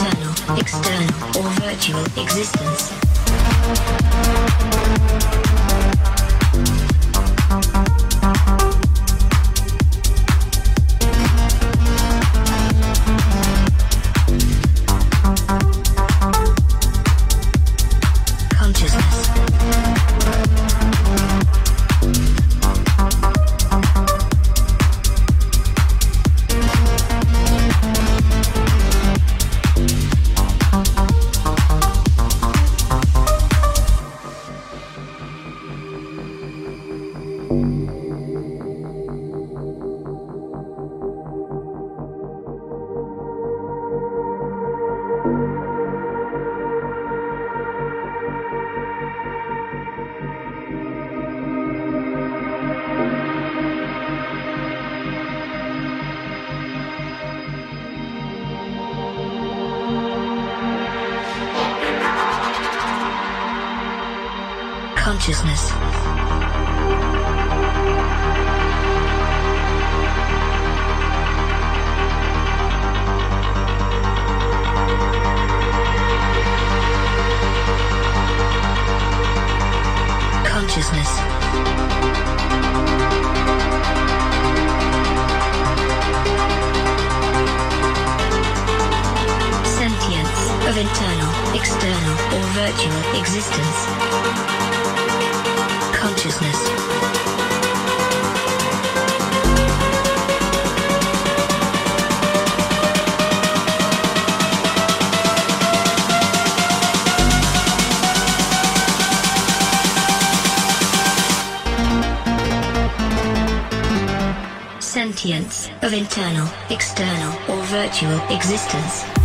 internal, external, or virtual existence. Existence.